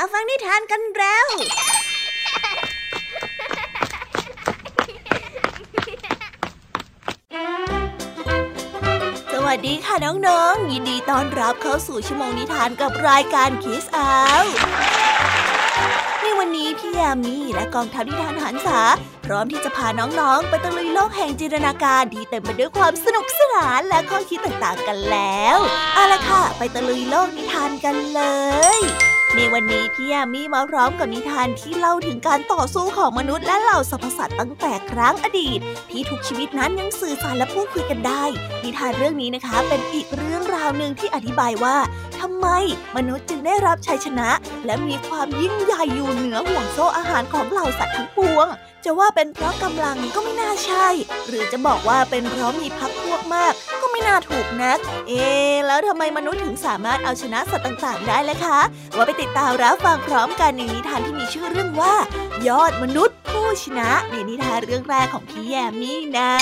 มาฟังนิทานกันแล้ว สวัสดีค่ะน้องๆ ยินดีต้อนรับเข้าสู่ชั่วโมงนิทานกับรายการคิสอาวในวันนี้พี่ยามีและกองทัพนิทานหันษาพร้อมที่จะพาน้องๆ ไปตะลุยโลกแห่งจินตนาการที่เต็มไปด้วยความสนุกสนานและข้อคิดต่างๆกันแล้ว เอาละค่ะ ไปตะลุยโลกนิทานกันเลย ในวันนี้พี่ยามีมาพร้อมกับนิทานที่เล่าถึงการต่อสู้ของมนุษย์และเหล่าสรรพสัตว์ตั้งแต่ครั้งอดีต ที่ทุกชีวิตนั้นยังสื่อสารและพูดคุยกันได้ นิทานเรื่องนี้นะคะ เป็นอีกเรื่องราวหนึ่งที่อธิบายว่าทำไมมนุษย์จึงได้รับชัยชนะ และมีความยิ่งใหญ่อยู่เหนือห่วงโซ่อาหารของเหล่าสัตว์ทั้งปวง จะว่าเป็นเพราะกำลังก็ไม่น่าใช่ หรือจะบอกว่าเป็นเพราะมีพักพวก มากก็ไม่น่าถูกนัก เอ๊แล้วทำไมมนุษย์ถึงสามารถเอาชนะสัตว์ต่างๆ ได้ล่ะคะ ว่าไปติดตามรับฟังพร้อมกันในนิทานที่มีชื่อเรื่องว่า ยอดมนุษย์ผู้ชนะในนิทานเรื่องแรกของพี่แยมมี่นะ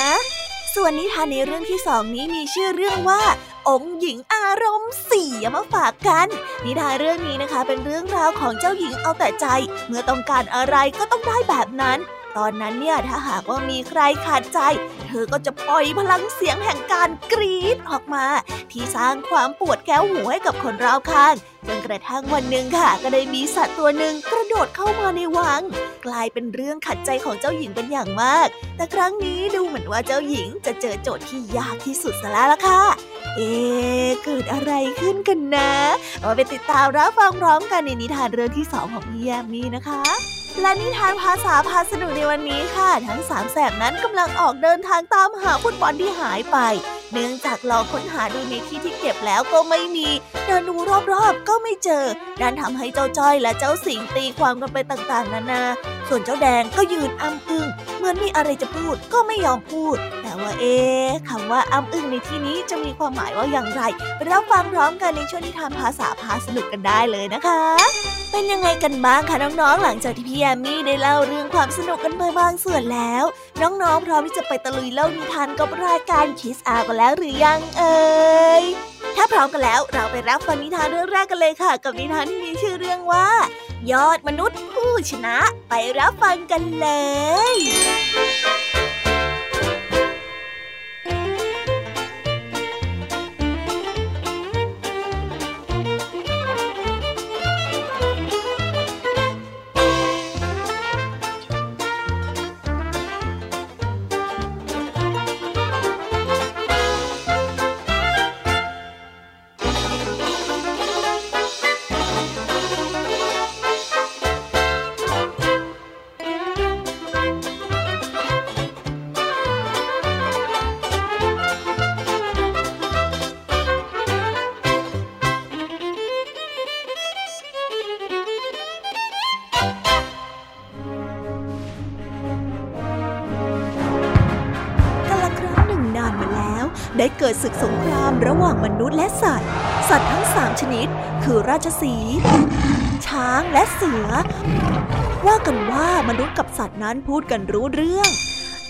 ส่วนนิทานในเรื่องที่สองนี้มีชื่อเรื่องว่าองค์หญิงอารมณ์เสียมาฝากกัน นิทานเรื่องนี้นะคะ เป็นเรื่องราวของเจ้าหญิงเอาแต่ใจ เมื่อต้องการอะไรก็ต้องได้แบบนั้น ตอนนั้นเนี่ยถ้าหากว่ามีใครขาดใจ เธอก็จะปล่อยพลังเสียงแห่งการกรีดออกมา ที่สร้างความปวดแก้วหูให้กับคนรอบข้างจนกระทั่งวันหนึ่งค่ะ ก็ได้มีสัตว์ตัวหนึ่งกระโดดเข้ามาในวัง กลายเป็นเรื่องขัดใจของเจ้าหญิงเป็นอย่างมาก แต่ครั้งนี้ดูเหมือนว่าเจ้าหญิงจะเจอโจทย์ที่ยากที่สุดซะแล้วล่ะค่ะเอ๊เกิดอะไรขึ้นกันนะมาไปติดตามรับฟังพร้อมกันในนิทานเรื่องที่สองของพี่แยมมี่นะคะ และนิทานภาษาพาสนุกในวันนี้ค่ะ ทั้งสามแสบนั้นกำลังออกเดินทางตามหาฟุตบอลที่หายไป เนื่องจากลองค้นหาดูในที่ที่เก็บแล้วก็ไม่มี เดินดูรอบๆก็ไม่เจอนั่นทำให้เจ้าจ้อยและเจ้าสิงตีความกันไปต่างๆ นานา ส่วนเจ้าแดงก็ยืนอ้ำอึ้งเหมือนมีอะไรจะพูดก็ไม่ยอมพูด ว่าเอ๊คำว่าอ้ำอึ้งในที่นี้จะมีความหมายว่าอย่างไรไปรับฟังพร้อมกันในช่วงนิทานภาษาพาสนุกกันได้เลยนะคะ เป็นยังไงกันบ้างคะน้องๆ หลังจากที่พี่แยมมี่ได้เล่าเรื่องความสนุกกันไปบางส่วนแล้ว น้องๆ พร้อมที่จะไปตะลุยเล่านิทานกับรายการคิสอากันแล้วหรือยังเอ่ยถ้าพร้อมกันแล้วเราไปรับฟังนิทานเรื่องแรกกันเลยค่ะ กับนิทานที่มีชื่อเรื่องว่า ยอดมนุษย์ผู้ชนะ ไปรับฟังกันเลย ศึกสงครามระหว่างมนุษย์และสัตว์ สัตว์ทั้งสามชนิด คือราชสีห์ช้างและเสือ ว่ากันว่ามนุษย์กับสัตว์นั้นพูดกันรู้เรื่อง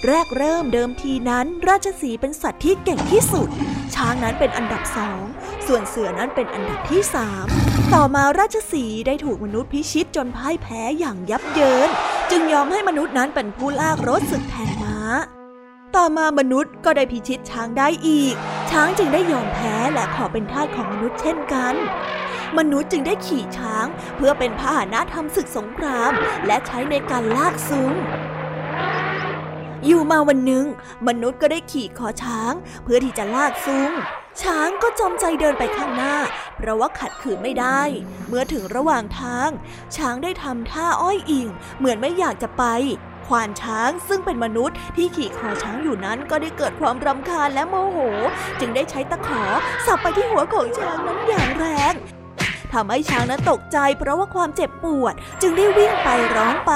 แรกเริ่มเดิมทีนั้น ราชสีห์เป็นสัตว์ที่เก่งที่สุด ช้างนั้นเป็นอันดับสอง ส่วนเสือนั้นเป็นอันดับที่สามต่อมาราชสีห์ได้ถูกมนุษย์พิชิตจนพ่ายแพ้อย่างยับเยิน จึงยอมให้มนุษย์นั้นเป็นผู้ลากรถศึกแทนม้า ต่อมามนุษย์ก็ได้พิชิตช้างได้อีก ช้างจึงได้ยอมแพ้และขอเป็นทาสของมนุษย์เช่นกัน มนุษย์จึงได้ขี่ช้างเพื่อเป็นพาหนะทำศึกสงคราม และใช้ในการลากซุ้งอยู่มาวันหนึ่ง มนุษย์ก็ได้ขี่คอช้าง เพื่อที่จะลากซุ้งช้างก็จมใจเดินไปข้างหน้า เพราะว่าขัดขืนไม่ได้ เมื่อถึงระหว่างทาง ช้างได้ทำท่าอ้อยอิง เหมือนไม่อยากจะไป ควานช้างซึ่งเป็นมนุษย์ที่ขี่คอช้างอยู่นั้นก็ได้เกิดความรำคาญและโมโห จึงได้ใช้ตะขอสับไปที่หัวของช้างนั้นอย่างแรงทำให้ช้างนั้นตกใจเพราะว่าความเจ็บปวด จึงได้วิ่งไปร้องไป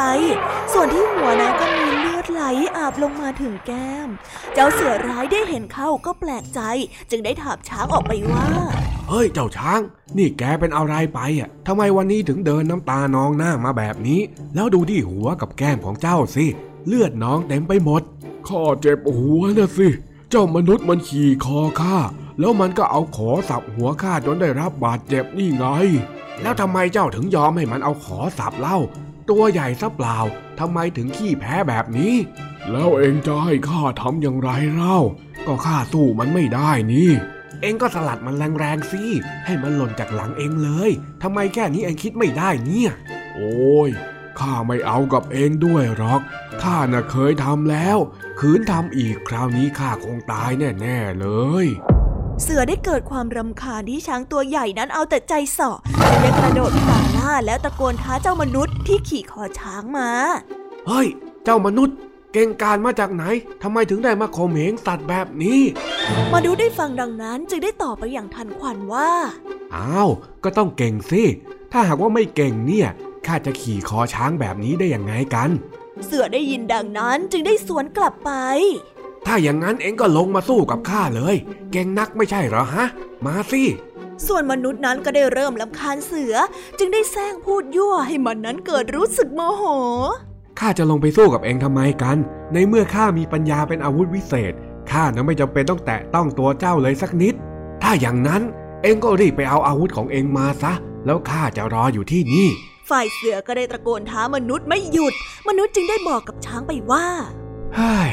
ส่วนที่หัวนั้นก็มี ไหลอาบลงมาถึงแก้ม เจ้าเสือร้ายได้เห็นเข้าก็แปลกใจ จึงได้ถามช้างออกไปว่า เฮ้ยเจ้าช้าง นี่แกเป็นอะไรไปอะทำไมวันนี้ถึงเดินน้ำตานองหน้ามาแบบนี้ แล้วดูที่หัวกับแก้มของเจ้าสิ เลือดน้องเต็มไปหมดข้าเจ็บหัวนะสิ เจ้ามนุษย์มันขี่คอข้าแล้วมันก็เอาขอสับหัวข้าจนได้รับบาดเจ็บนี่ไง แล้วทำไมเจ้าถึงยอมให้มันเอาขอสับเล่า ตัวใหญ่ซะเปล่าทำไมถึงขี้แพ้แบบนี้ แล้วเองจะให้ข้าทำอย่างไรเล่า ก็ข้าสู้มันไม่ได้นี่ เองก็สลัดมันแรงๆสิ ให้มันหล่นจากหลังเองเลยทำไมแค่นี้เองคิดไม่ได้เนี่ย โอ้ยข้าไม่เอากับเองด้วยหรอก ข้าน่ะเคยทำแล้ว คืนทำอีกคราวนี้ข้าคงตายแน่ๆเลย เสือได้เกิดความรำคาญที่ช้างตัวใหญ่นั้นเอาแต่ใจเสาะเลยกระโดดตามล่า แล้วตะโกนท้าเจ้ามนุษย์ที่ขี่คอช้างมา เฮ้ย เจ้ามนุษย์ เก่งการมาจากไหนทำไมถึงได้มาข่มเหงสัตว์แบบนี้มนุษย์ได้ฟังดังนั้นจึงได้ตอบไปอย่างทันควันว่าอ้าวก็ต้องเก่งสิถ้าหากว่าไม่เก่งเนี่ยข้าจะขี่คอช้างแบบนี้ได้ยังไงกัน เสือได้ยินดังนั้นจึงได้สวนกลับไป ถ้าอย่างนั้นเองก็ลงมาสู้กับข้าเลย เก่งนักไม่ใช่เหรอฮะ มาสิ ส่วนมนุษย์นั้นก็ได้เริ่มลำคาญเสือ จึงได้แซงพูดยั่วให้มันนั้นเกิดรู้สึกโมโห ข้าจะลงไปสู้กับเองทำไมกัน ในเมื่อข้ามีปัญญาเป็นอาวุธวิเศษ ข้านะไม่จำเป็นต้องแตะต้องตัวเจ้าเลยสักนิด ถ้าอย่างนั้นเองก็รีบไปเอาอาวุธของเองมาซะ แล้วข้าจะรออยู่ที่นี่ ฝ่ายเสือก็ได้ตะโกนท้ามนุษย์ไม่หยุด มนุษย์จึงได้บอกกับช้างไปว่าเฮ้ย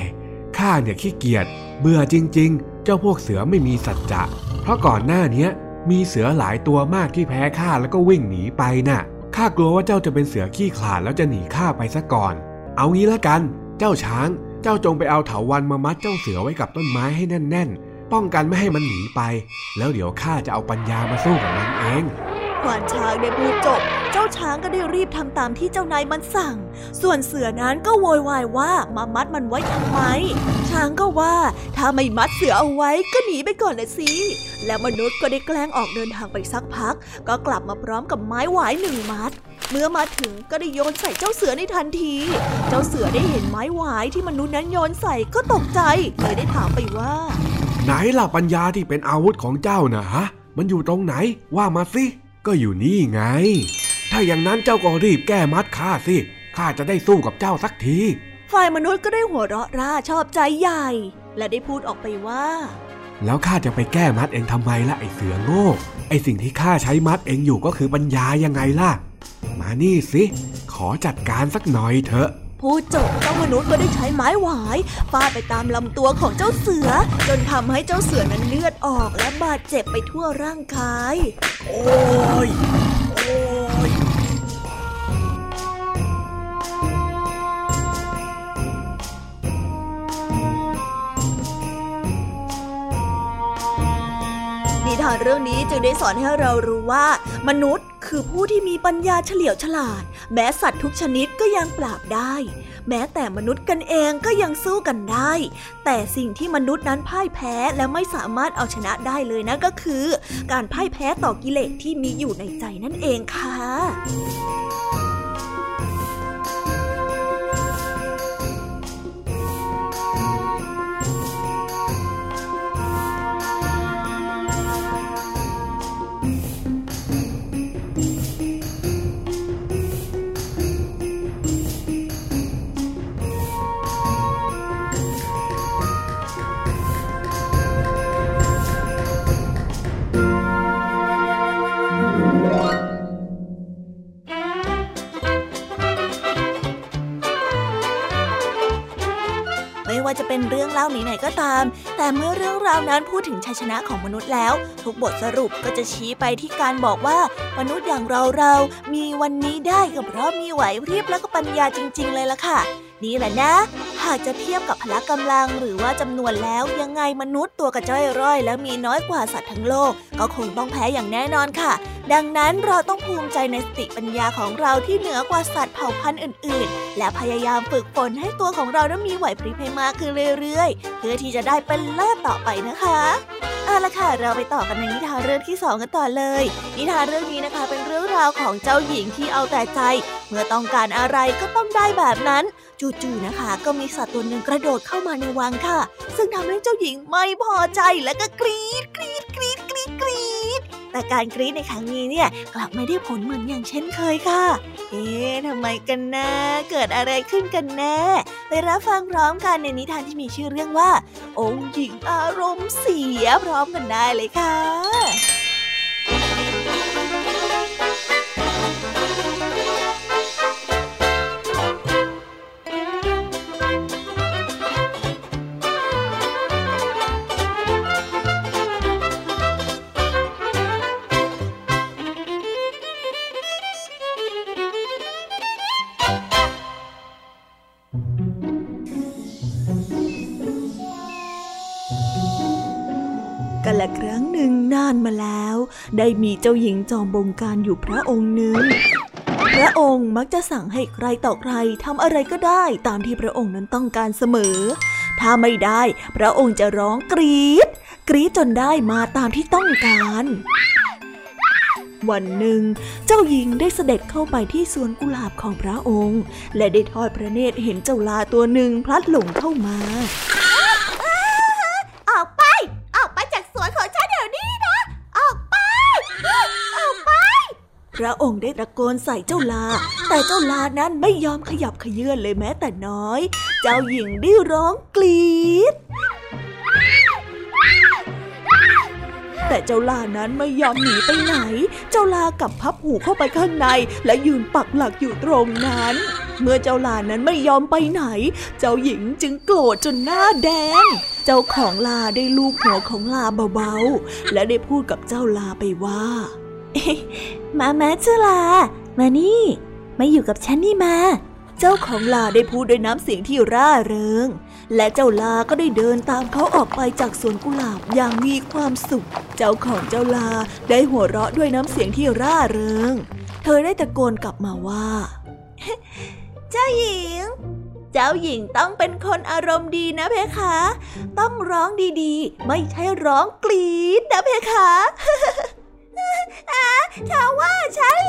ข้าเนี่ยขี้เกียจเบื่อจริง ๆ เจ้าพวกเสือไม่มีสัจจะ เพราะก่อนหน้าเนี้ย มีเสือหลายตัวมากที่แพ้ข้าแล้วก็วิ่งหนีไปน่ะข้ากลัวว่าเจ้าจะเป็นเสือขี้ขลาดแล้วจะหนีข้าไปซะก่อน เอางี้ละกัน เจ้าช้าง เจ้าจงไปเอาเถาวันมามัดเจ้าเสือไว้กับต้นไม้ให้แน่น ๆ ป้องกันไม่ให้มันหนีไป แล้วเดี๋ยวข้าจะเอาปัญญามาสู้กับมันเอง วานช้างได้พูดจบ เจ้าช้างก็ได้รีบทำตามที่เจ้านายมันสั่ง ส่วนเสือนั้นก็โวยวายว่ามามัดมันไว้ทำไม ช้างก็ว่าถ้าไม่มัดเสือเอาไว้ก็หนีไปก่อนเลยสิ แล้วมนุษย์ก็ได้แกล้งออกเดินทางไปสักพัก ก็กลับมาพร้อมกับไม้หวายหนึ่งมัด เมื่อมาถึงก็ได้โยนใส่เจ้าเสือในทันที เจ้าเสือได้เห็นไม้หวายที่มนุษย์นั้นโยนใส่ก็ตกใจเลยได้ถามไปว่า ไหนล่ะปัญญาที่เป็นอาวุธของเจ้านะฮะมันอยู่ตรงไหนว่ามาสิ ก็อยู่นี่ไง ถ้าอย่างนั้นเจ้าก็รีบแก้มัดข้าสิ ข้าจะได้สู้กับเจ้าสักที ฝ่ายมนุษย์ก็ได้หัวเราะร่าชอบใจใหญ่ และได้พูดออกไปว่า แล้วข้าจะไปแก้มัดเองทำไมล่ะไอเสือโง่ ไอสิ่งที่ข้าใช้มัดเองอยู่ก็คือปัญญายังไงล่ะ มานี่สิ ขอจัดการสักหน่อยเถอะ พูดจบเจ้ามนุษย์ก็ได้ใช้ไม้หวายฟาดไปตามลำตัวของเจ้าเสือ จนทำให้เจ้าเสือนั้นเลือดออกและบาดเจ็บไปทั่วร่างกาย โอ้ย โอ้ยนิทานเรื่องนี้จึงได้สอนให้เรารู้ว่ามนุษย์ คือผู้ที่มีปัญญาเฉลียวฉลาด แม้สัตว์ทุกชนิดก็ยังปราบได้ แม้แต่มนุษย์กันเองก็ยังสู้กันได้ แต่สิ่งที่มนุษย์นั้นพ่ายแพ้และไม่สามารถเอาชนะได้เลยนะก็คือ การพ่ายแพ้ต่อกิเลสที่มีอยู่ในใจนั่นเองค่ะ ว่าจะเป็นเรื่องเล่าไหนๆก็ตาม แต่เมื่อเรื่องราวนั้นพูดถึงชัยชนะของมนุษย์แล้ว ทุกบทสรุปก็จะชี้ไปที่การบอกว่า มนุษย์อย่างเราเราๆมีวันนี้ได้ก็เพราะมีไหวพริบแล้วก็ปัญญาจริง ๆ เลยล่ะค่ะ นี่แหละนะ หากจะเทียบกับพละกำลังหรือว่าจำนวนแล้วยังไงมนุษย์ตัวกระจ้อยร่อย และมีน้อยกว่าสัตว์ทั้งโลก ก็คงต้องแพ้อย่างแน่นอนค่ะ ดังนั้นเราต้องภูมิใจในสติปัญญาของเราที่เหนือกว่าสัตว์เผ่าพันธุ์อื่น ๆ และพยายามฝึกฝนให้ตัวของเรานั้นมีไหวพริบให้มากขึ้นเรื่อยๆ เพื่อที่จะได้เป็นเลิศต่อไปนะคะเอาละค่ะ เราไปต่อกันในนิทานเรื่องที่สองกันต่อเลย นิทานเรื่องนี้นะคะเป็นเรื่องราวของเจ้าหญิงที่เอาแต่ใจ เมื่อต้องการอะไรก็ต้องได้แบบนั้น จู่ๆนะคะ ก็มีสัตว์ตัวหนึ่งกระโดดเข้ามาในวังค่ะ ซึ่งทำให้เจ้าหญิงไม่พอใจและก็กรีดกรีดกรีดกรีดกรีดแต่การกรี๊ดในครั้งนี้เนี่ยกลับไม่ได้ผลเหมือนอย่างเช่นเคยค่ะ เอ๊ะทำไมกันนะเกิดอะไรขึ้นกันแน่ไปรับฟังพร้อมกันในนิทานที่มีชื่อเรื่องว่า องค์หญิงอารมณ์เสียพร้อมกันได้เลยค่ะ ได้มีเจ้าหญิงจอมบงการอยู่พระองค์หนึ่ง พระองค์มักจะสั่งให้ใครต่อใครทำอะไรก็ได้ตามที่พระองค์นั้นต้องการเสมอ ถ้าไม่ได้พระองค์จะร้องกรี๊ดกรี๊ดจนได้มาตามที่ต้องการ วันหนึ่ง เจ้าหญิงได้เสด็จเข้าไปที่สวนกุหลาบของพระองค์ และได้ทอดพระเนตรเห็นเจ้าลาตัวหนึ่งพลัดหลงเข้ามา พระองค์ได้ตะโกนใส่เจ้าลา แต่เจ้าลานั้นไม่ยอมขยับขยื่นเลยแม้แต่น้อย เจ้าหญิงได้ร้องกรีดแต่เจ้าลานั้นไม่ยอมหนีไปไหน เจ้าลากับพับหูเข้าไปข้างใน และยืนปักหลักอยู่ตรงนั้น เมื่อเจ้าลานั้นไม่ยอมไปไหน เจ้าหญิงจึงโกรธจนหน้าแดง เจ้าของลาได้ลูบหัวของลาเบาๆ และได้พูดกับเจ้าลาไปว่า มาแม่เจ้าลา มานี่ มาอยู่กับฉันนี่มา เจ้าของลาได้พูดด้วยน้ำเสียงที่ร่าเริง และเจ้าลาก็ได้เดินตามเขาออกไปจากสวนกุหลาบอย่างมีความสุข เจ้าของเจ้าลาได้หัวเราะด้วยน้ำเสียงที่ร่าเริง เธอได้ตะโกนกลับมาว่า เจ้าหญิงเจ้าหญิงต้องเป็นคนอารมณ์ดีนะเพคะ ต้องร้องดีๆ ไม่ใช่ร้องกรี๊ดนะเพคะ เธอว่าฉัน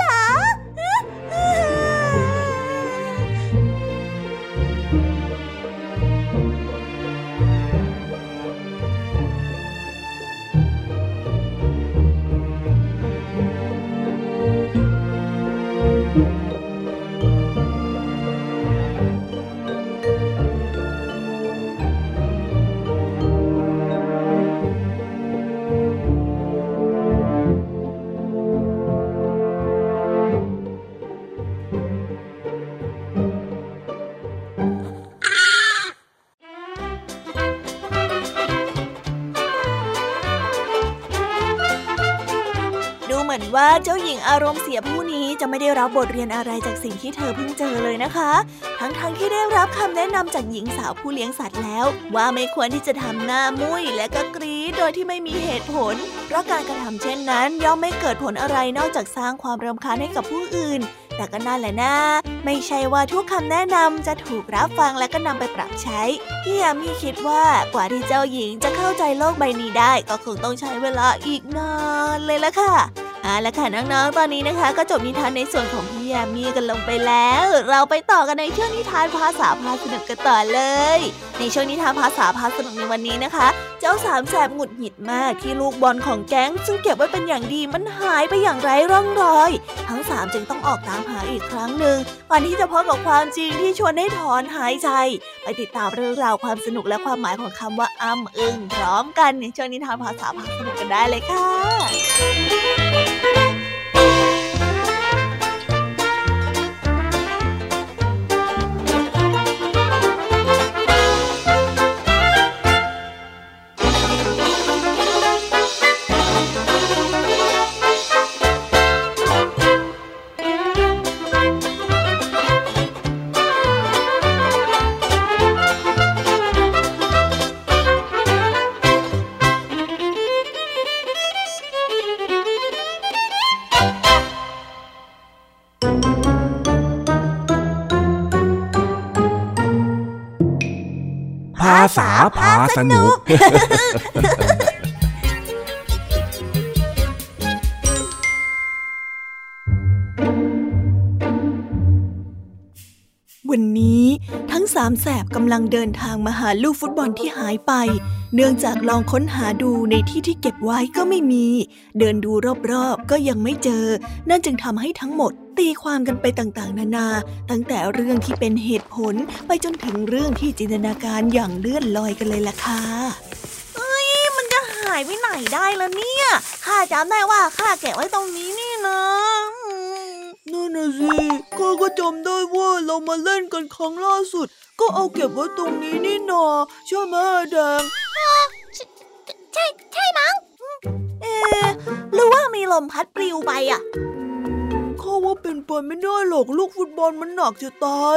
เจ้าหญิงอารมณ์เสียผู้นี้จะไม่ได้รับบทเรียนอะไรจากสิ่งที่เธอเพิ่งเจอเลยนะคะ ทั้งๆทที่ได้รับคำแนะนำจากหญิงสาวผู้เลี้ยงสัตว์แล้ว ว่าไม่ควรที่จะทำหน้ามุ้ยและก็กรีดโดยที่ไม่มีเหตุผล เพราะการกระทำเช่นนั้น ย่อมไม่เกิดผลอะไรนอกจากสร้างความรำคาญให้กับผู้อื่น แต่ก็นั่นแหละนะไม่ใช่ว่าทุกคำแนะนำจะถูกรับฟังและก็นำไปปรับใช้พี่ยามีคิดว่ากว่าที่เจ้าหญิงจะเข้าใจโลกใบนี้ได้ ก็คงต้องใช้เวลาอีกนานเลยละค่ะ เอาละค่ะน้องๆ ตอนนี้นะคะ ก็จบนิทานในส่วนของพี่ยามีกันลงไปแล้ว เราไปต่อกันในช่วงนิทานภาษาพาสนุกกันต่อเลย ในช่วงนิทานภาษาพาสนุกในวันนี้นะคะ เจ้าสามแสบหงุดหงิดมากที่ลูกบอลของแก๊ง ซึ่งเก็บไว้เป็นอย่างดีมันหายไปอย่างไร้ร่องรอย ทั้งสามจึงต้องออกตามหาอีกครั้งหนึ่งก่อนที่จะพบกับความจริงที่ชวนให้ถอนหายใจ ไปติดตามเรื่องราวความสนุกและความหมายของคำว่าอ้ำอึ้งพร้อมกันในช่วงนิทานภาษาพาสนุกกันได้เลยค่ะ ษาพาสนุก วันนี้ทั้งสามแสบกำลังเดินทางมาหาลูกฟุตบอลที่หายไป เนื่องจากลองค้นหาดูในที่ที่เก็บไว้ก็ไม่มี เดินดูรอบๆก็ยังไม่เจอ นั่นจึงทำให้ทั้งหมด ตีความกันไปต่างๆ นานา ตั้งแต่เรื่องที่เป็นเหตุผลไปจนถึงเรื่องที่จินตนาการอย่างเลื่อนลอยกันเลยล่ะค่ะเอ้ยมันจะหายไปไหนได้ล่ะเนี่ยข้าจำได้ว่าข้าแกะไว้ตรงนี้นี่นะนั่นน่ะสิข้าก็จำได้ว่าเรามาเล่นกันครั้งล่าสุด ก็เอาเก็บไว้ตรงนี้นี่นาใช่ไหมแดงใช่ใช่มั้งเอ๊หรือว่ามีลมพัดปลิวไปอะข้า ว่าเป็นไปไม่ได้หรอกลูกฟุตบอลมันหนักจะตาย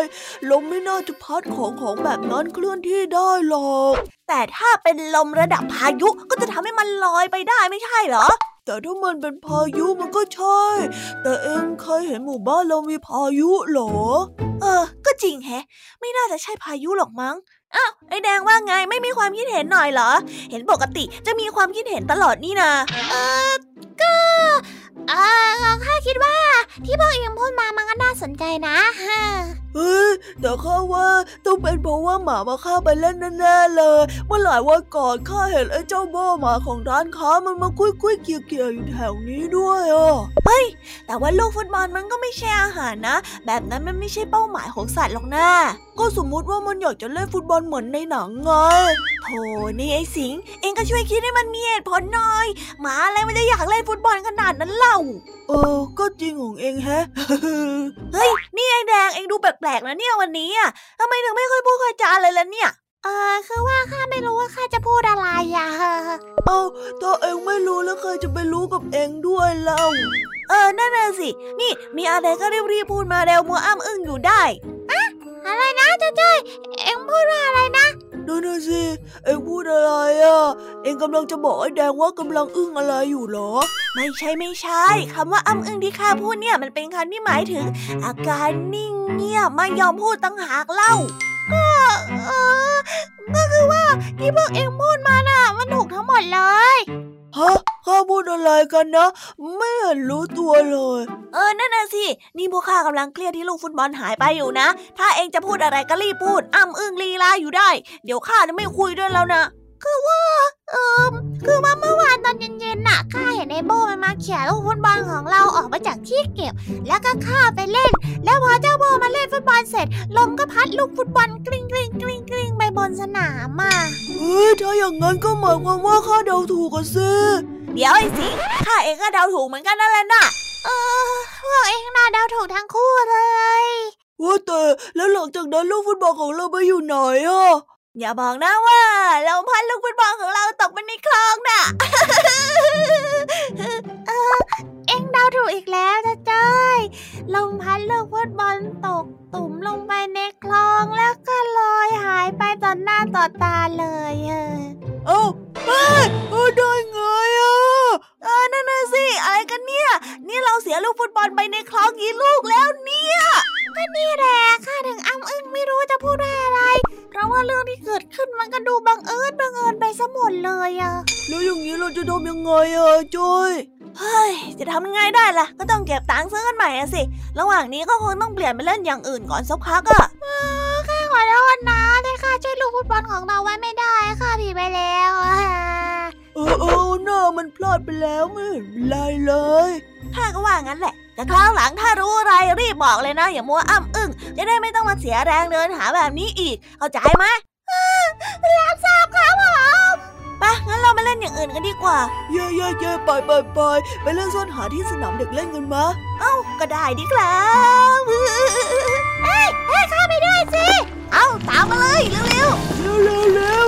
ลมไม่น่าจะพัดของของแบบนั้นเคลื่อนที่ได้หรอก แต่ถ้าเป็นลมระดับพายุก็จะทำให้มันลอยไปได้ไม่ใช่เหรอแต่ถ้ามันเป็นพายุมันก็ใช่ แต่เองเคยเห็นหมู่บ้านเรามีพายุเหรอ เออ ก็จริงแฮะ ไม่น่าจะใช่พายุหรอกมั้ง อ้าว ไอแดงว่าไงไม่มีความคิดเห็นหน่อยเหรอ เห็นปกติจะมีความคิดเห็นตลอดนี่นาเออ ก็ เออข้าคิดว่า ที่พ่อเอ็มพูดมามันก็น่าสนใจนะฮะเฮ้ยแต่ข้าว่าต้องเป็นเพราะว่าหมามาข้าไปเล่นแน่ๆเลย เมื่อหลายวันก่อนข้าเห็นไอ้เจ้าโบหมาของร้านค้ามันมาคุยคุยเกี่ยวเกี่ยวอยู่แถวนี้ด้วยอะเฮ้ยแต่ว่าลูกฟุตบอลมันก็ไม่ใช่อาหารนะ แบบนั้นมันไม่ใช่เป้าหมายของสัตว์หรอกนะก็สมมุติว่ามันอยากจะเล่นฟุตบอลเหมือนในหนังไงโธ่นี่ไอ้สิง เองก็ช่วยคิดให้มันมีเหตุผลหน่อยหมาอะไรมันจะอยากเล่นฟุตบอลขนาดนั้นเล่า เออ ก็จริงของเองแฮะ เฮ้ย นี่ไอ้แดงเองดูแปลกๆนะเนี่ยวันนี้อะทำไมถึงไม่ค่อยพูดค่อยจาเลยล่ะเนี่ย เออคือว่าข้าไม่รู้ว่าข้าจะพูดอะไรอะเอาถ้าเองไม่รู้แล้วใครจะไปรู้กับเองด้วยเล่า เออ นั่นน่ะสิ นี่มีอะไรก็รีบๆพูดมาเร็วมัวอ้ำอึ้งอยู่ได้อะ อะไรนะจ้าจ้อยเอ็งพูดว่าอะไรนะนั่นน่ะสิ เอ็งพูดอะไรอะ เอ็งกำลังจะบอกไอ้แดงว่ากำลังอึ้งอะไรอยู่หรอ ไม่ใช่ไม่ใช่คำว่าอ้ำอึ้งที่ข้าพูดเนี่ยมันเป็นคำที่หมายถึง อาการนิ่งเงียบไม่ยอมพูดตั้งหากเล่า ก็เออก็คือว่าที่พวกเอ็งพูดมาน่ะ มันถูกทั้งหมดเลย ฮะข้าพูดอะไรกันนะ ไม่เห็นรู้ตัวเลย เออนั่นน่ะสิ นี่พวกข้ากำลังเครียดที่ลูกฟุตบอลหายไปอยู่นะ ถ้าเอ็งจะพูดอะไรก็รีบพูดอ้ำอึ้งลีลาอยู่ได้ เดี๋ยวข้าจะไม่คุยด้วยแล้วนะ คือว่าเออคือว่าเมื่อวานตอนเย็นๆน่ะข้าเห็นไอ้โบมันมาเขี่ยลูกฟุตบอลของเราออกมาจากที่เก็บ แล้วก็คว้าไปเล่น แล้วพอเจ้าโบมาเล่นฟุตบอลเสร็จ ลมก็พัดลูกฟุตบอลกลิ้งกลิ้งกลิ้งกลิ้งไปบนสนามอะเฮ้ยถ้าอย่างนั้นก็หมายความว่าข้าเดาถูกกันสิเดี๋ยวไอ้สิข้าเองก็เดาถูกเหมือนกันนั่นแหละน่ะเออพวกเองน่าเดาถูกทั้งคู่เลยว่าแต่แล้วหลังจากนั้นลูกฟุตบอลของเราไปอยู่ไหนอะ อย่าบอกนะว่า เราพัดลูกฟุตบอลของเราตกไปในคลองน่ะ เออเอ็งเดาถูกอีกแล้วจ้าจ้อยลมพัดลูกฟุตบอลตก ตุ่มลงไปในคลองแล้วก็ลอยหายไปต่อหน้าต่อตาเลยางนี้ก็คงต้องเปลี่ยนไปเล่นอย่างอื่นก่อนสักพักอะข้าขอโทษนะที่ข้าช่วยลูกฟุตบอลของเราไว้ไม่ได้ข้าผิดไปแล้วเออเออหน้ามันพลาดไปแล้วไม่เห็นไรเลยข้าก็ว่างั้นแหละแต่คราวหลังถ้ารู้อะไรรีบบอกเลยนะ อย่ามัวอ้ำอึ้งจะได้ไม่ต้องมาเสียแรงเดินหาแบบนี้อีก เข้าใจไหมรับทราบครับผมปะงั้น เรามาเล่นอย่างอื่นกันดีกว่า เย่เย่เย่ไปไปไปไปเล่นซ่อนหาที่สนามเด็กเล่นกันมา เอ้าก็ได้ดีครับเฮ้ยเฮ้ยข้าไปด้วยสิ เอ้าตามมาเลยเร็วเร็วเร็วเร็วเร็ว